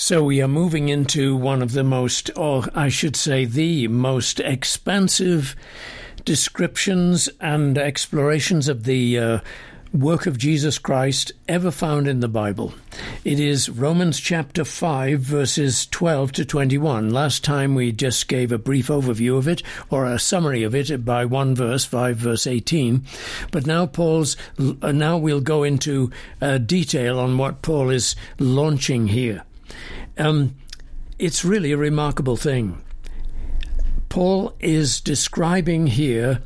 So we are moving into one of the most, or I should say, the most expansive descriptions and explorations of the uh, work of Jesus Christ ever found in the Bible. It is Romans chapter 5, verses 12 to 21. Last time we just gave a brief overview of it, or a summary of it by one verse, 5 verse 18. But now Paul's, uh, now we'll go into uh, detail on what Paul is launching here. Um, it's really a remarkable thing. Paul is describing here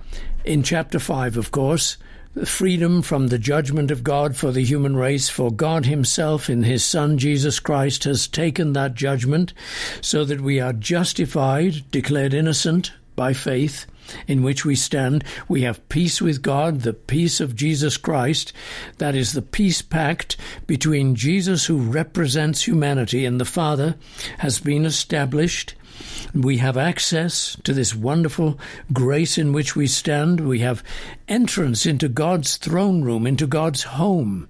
in chapter 5, of course, freedom from the judgment of God for the human race, for God Himself in His Son Jesus Christ has taken that judgment so that we are justified, declared innocent by faith, in which we stand. We have peace with God, the peace of Jesus Christ. That is the peace pact between Jesus, who represents humanity, and the Father, has been established. We have access to this wonderful grace in which we stand. We have entrance into God's throne room, into God's home.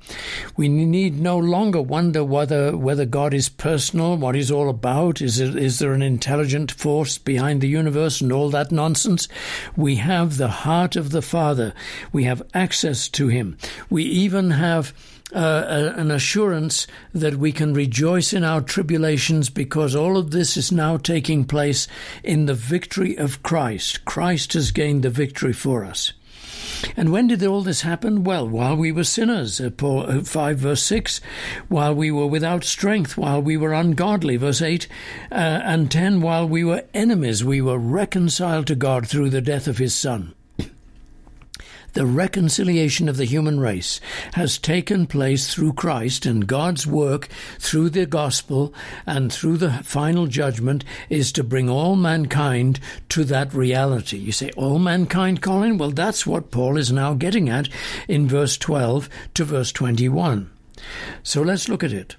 We need no longer wonder whether whether God is personal, what he's all about. Is it, is there an intelligent force behind the universe and all that nonsense? We have the heart of the Father. We have access to him. We even have uh, an assurance that we can rejoice in our tribulations because all of this is now taking place in the victory of Christ. Christ has gained the victory for us. And when did all this happen? Well, while we were sinners, uh, uh 5 verse 6, while we were without strength, while we were ungodly, verse 8, uh, and 10, while we were enemies, we were reconciled to God through the death of his Son the reconciliation of the human race has taken place through Christ, and God's work through the gospel and through the final judgment is to bring all mankind to that reality. You say, all mankind, Colin? Well, that's what Paul is now getting at in verse 12 to verse 21. So let's look at it.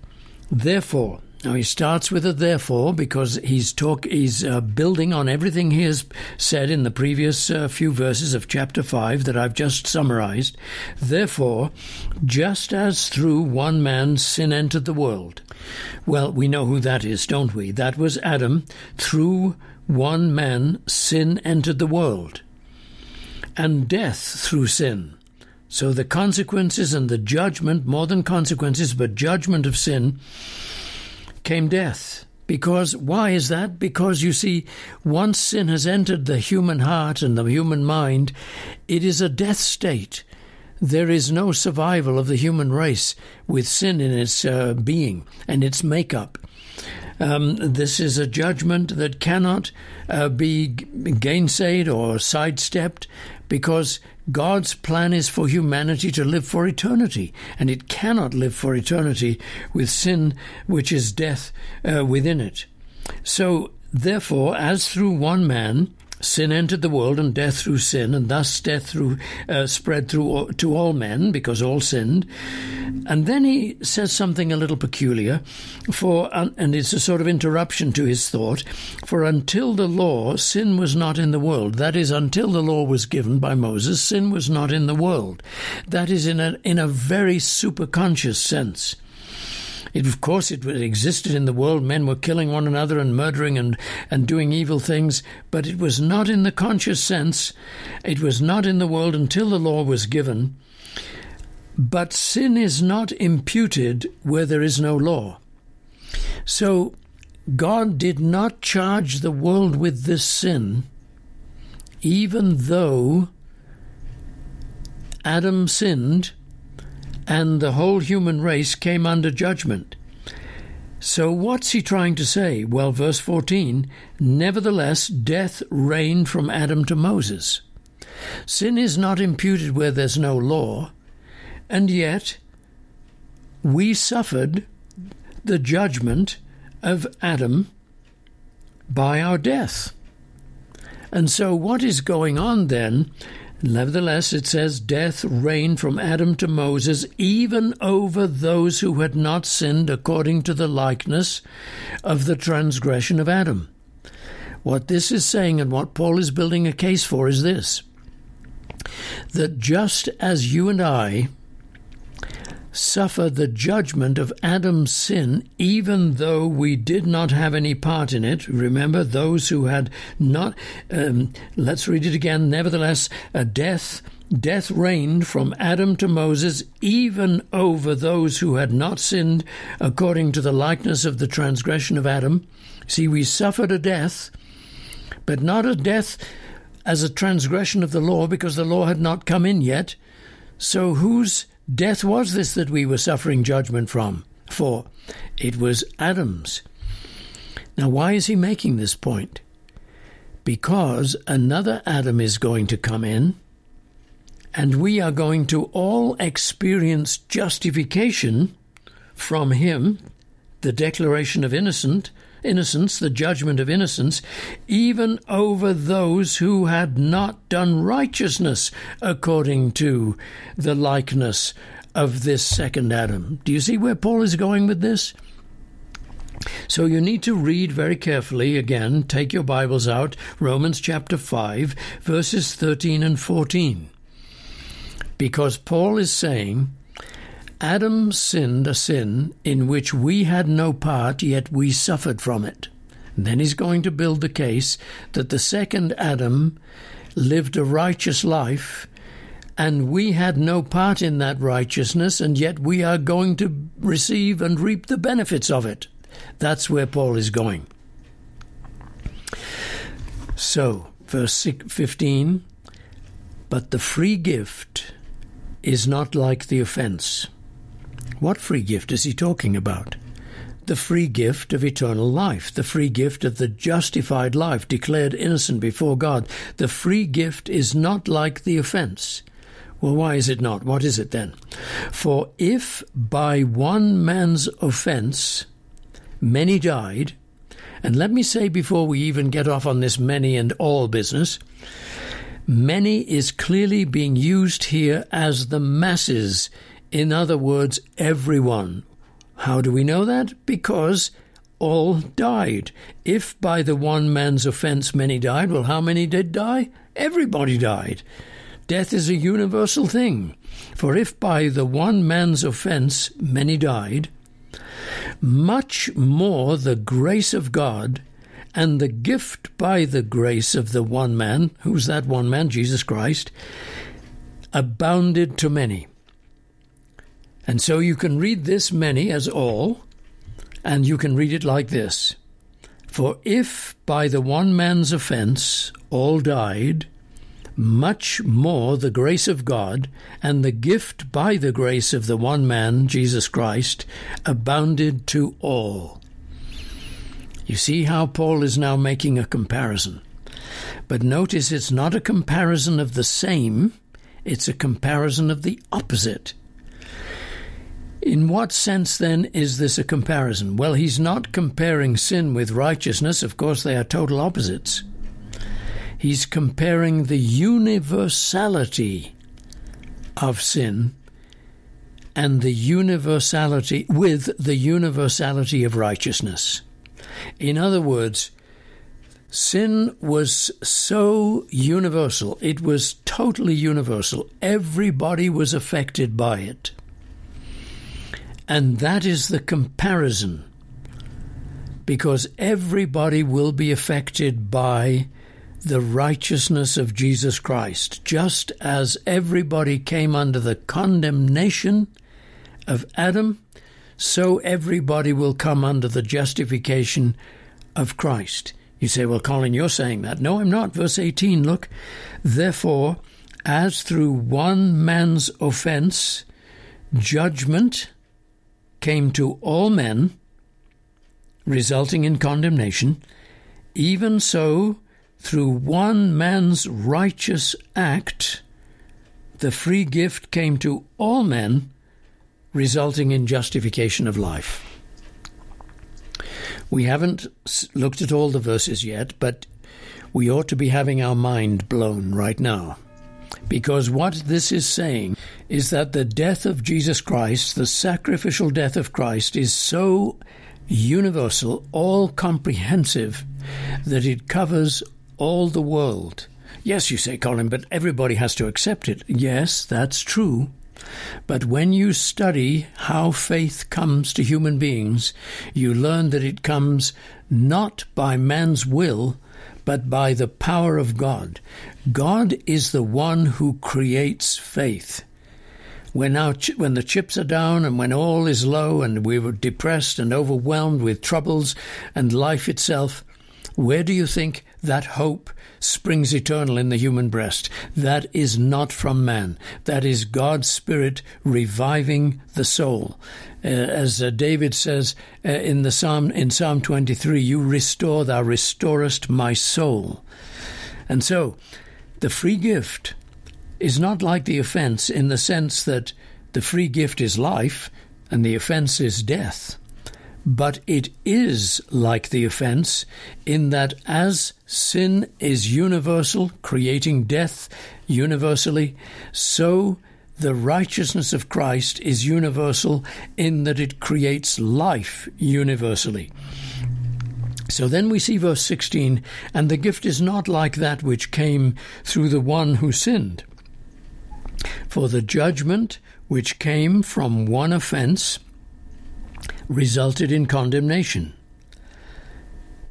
Therefore, now he starts with a therefore because he's talk he's uh, building on everything he has said in the previous uh, few verses of chapter 5 that I've just summarized. Therefore, just as through one man sin entered the world. Well, we know who that is, don't we? That was Adam. Through one man sin entered the world. And death through sin. So the consequences and the judgment, more than consequences, but judgment of sin came death. Because why is that? Because you see, once sin has entered the human heart and the human mind, it is a death state. There is no survival of the human race with sin in its uh, being and its makeup. Um, this is a judgment that cannot uh, be gainsaid or sidestepped because God's plan is for humanity to live for eternity, and it cannot live for eternity with sin, which is death, uh, within it. So, therefore, as through one man, sin entered the world and death through sin, and thus death through uh, spread through to all men because all sinned. And then he says something a little peculiar, for and it's a sort of interruption to his thought. For until the law, sin was not in the world. That is, until the law was given by Moses, sin was not in the world. That is in a in a very superconscious sense. It, of course, it existed in the world. Men were killing one another and murdering and, and doing evil things, but it was not in the conscious sense. It was not in the world until the law was given. But sin is not imputed where there is no law. So God did not charge the world with this sin, even though Adam sinned and the whole human race came under judgment. So, what's he trying to say? Well, verse 14 Nevertheless, death reigned from Adam to Moses. Sin is not imputed where there's no law, and yet we suffered the judgment of Adam by our death. And so, what is going on then Nevertheless, it says, Death reigned from Adam to Moses, even over those who had not sinned according to the likeness of the transgression of Adam. What this is saying, and what Paul is building a case for, is this that just as you and I suffer the judgment of Adam's sin, even though we did not have any part in it. Remember, those who had not, um, let's read it again. Nevertheless, a death, death reigned from Adam to Moses, even over those who had not sinned according to the likeness of the transgression of Adam. See, we suffered a death, but not a death as a transgression of the law, because the law had not come in yet. So whose death was this that we were suffering judgment from? For it was Adam's. Now, why is he making this point? Because another Adam is going to come in, and we are going to all experience justification from him, the declaration of innocent, innocence, the judgment of innocence, even over those who had not done righteousness according to the likeness of this second Adam. Do you see where Paul is going with this? So you need to read very carefully again, take your Bibles out, Romans chapter 5, verses 13 and 14. Because Paul is saying Adam sinned a sin in which we had no part, yet we suffered from it. Then he's going to build the case that the second Adam lived a righteous life, and we had no part in that righteousness, and yet we are going to receive and reap the benefits of it. That's where Paul is going. So, verse 15 But the free gift is not like the offense. What free gift is he talking about? The free gift of eternal life, the free gift of the justified life, declared innocent before God. The free gift is not like the offense. Well, why is it not? What is it then? For if by one man's offense many died, and let me say before we even get off on this many and all business, many is clearly being used here as the masses in other words, everyone. How do we know that? Because all died. If by the one man's offense many died, well, how many did die? Everybody died. Death is a universal thing. For if by the one man's offense many died, much more the grace of God and the gift by the grace of the one man, who's that one man, Jesus Christ, abounded to many. And so you can read this many as all, and you can read it like this For if by the one man's offense all died, much more the grace of God and the gift by the grace of the one man, Jesus Christ, abounded to all. You see how Paul is now making a comparison. But notice it's not a comparison of the same, it's a comparison of the opposite. In what sense, then, is this a comparison? Well, he's not comparing sin with righteousness. Of course, they are total opposites. He's comparing the universality of sin and the universality with the universality of righteousness. In other words, sin was so universal, it was totally universal. Everybody was affected by it. And that is the comparison. Because everybody will be affected by the righteousness of Jesus Christ, just as everybody came under the condemnation of Adam, so everybody will come under the justification of Christ. You say, well, Colin, you're saying that. No, I'm not. Verse 18, look. Therefore, as through one man's offense, judgment came to all men, resulting in condemnation, even so, through one man's righteous act, the free gift came to all men, resulting in justification of life. We haven't looked at all the verses yet, but we ought to be having our mind blown right now. Because what this is saying is that the death of Jesus Christ, the sacrificial death of Christ, is so universal, all comprehensive, that it covers all the world. Yes, you say, Colin, but everybody has to accept it. Yes, that's true. But when you study how faith comes to human beings, you learn that it comes not by man's will, but by the power of God. God is the one who creates faith. When, our, when the chips are down and when all is low and we were depressed and overwhelmed with troubles and life itself, where do you think that hope springs eternal in the human breast? That is not from man. That is God's Spirit reviving the soul. Uh, as uh, David says uh, in the Psalm in Psalm 23, "You restore, thou restorest my soul." And so, the free gift is not like the offense in the sense that the free gift is life and the offense is death. But it is like the offense in that as sin is universal, creating death universally, so the righteousness of Christ is universal in that it creates life universally. So then we see verse 16, and the gift is not like that which came through the one who sinned. For the judgment which came from one offense resulted in condemnation.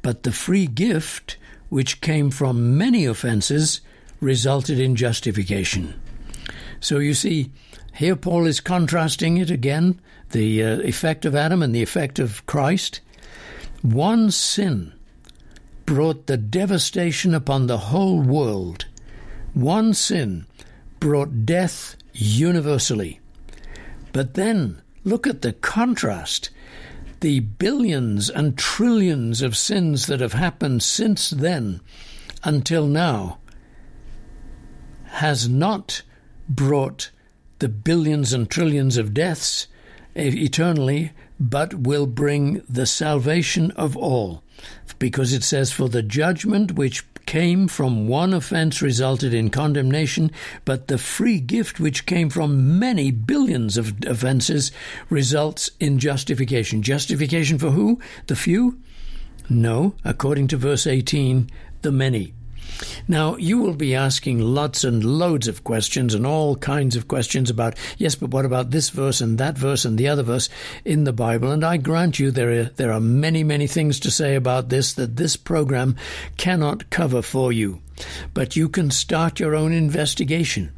But the free gift, which came from many offenses, resulted in justification. So you see, here Paul is contrasting it again the uh, effect of Adam and the effect of Christ. One sin brought the devastation upon the whole world. One sin brought death universally. But then look at the contrast the billions and trillions of sins that have happened since then until now has not brought the billions and trillions of deaths eternally, but will bring the salvation of all. Because it says, For the judgment which came from one offense resulted in condemnation, but the free gift which came from many billions of offenses results in justification. Justification for who? The few? No, according to verse 18, the many. Now, you will be asking lots and loads of questions and all kinds of questions about, yes, but what about this verse and that verse and the other verse in the Bible? And I grant you there are, there are many, many things to say about this that this program cannot cover for you. But you can start your own investigation.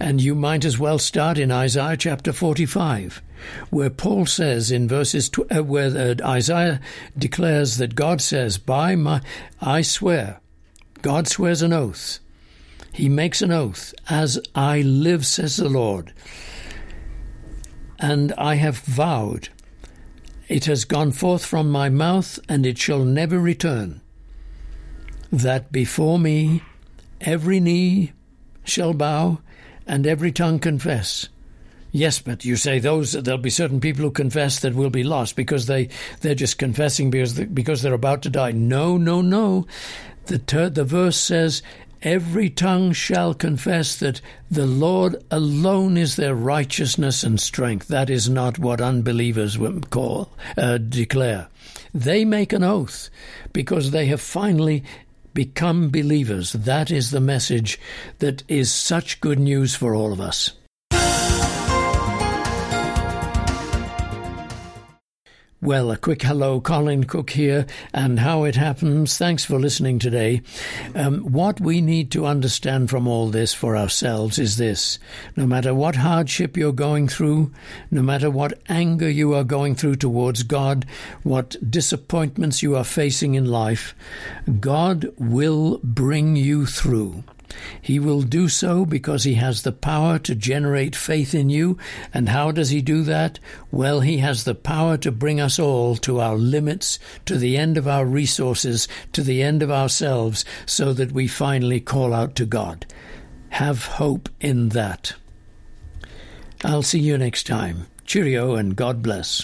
And you might as well start in Isaiah chapter 45 where Paul says in verses tw- uh, where uh, Isaiah declares that God says, "By my I swear God swears an oath. He makes an oath, as I live, says the Lord. And I have vowed, it has gone forth from my mouth, and it shall never return, that before me every knee shall bow, and every tongue confess. Yes, but you say those there'll be certain people who confess that will be lost because they they're just confessing because because they're about to die. No, no, no. The, ter- the verse says, Every tongue shall confess that the Lord alone is their righteousness and strength. That is not what unbelievers call uh, declare. They make an oath because they have finally become believers. That is the message that is such good news for all of us. Well, a quick hello, Colin Cook here, and how it happens. Thanks for listening today. Um, what we need to understand from all this for ourselves is this no matter what hardship you're going through, no matter what anger you are going through towards God, what disappointments you are facing in life, God will bring you through. He will do so because he has the power to generate faith in you. And how does he do that? Well, he has the power to bring us all to our limits, to the end of our resources, to the end of ourselves, so that we finally call out to God. Have hope in that. I'll see you next time. Cheerio and God bless.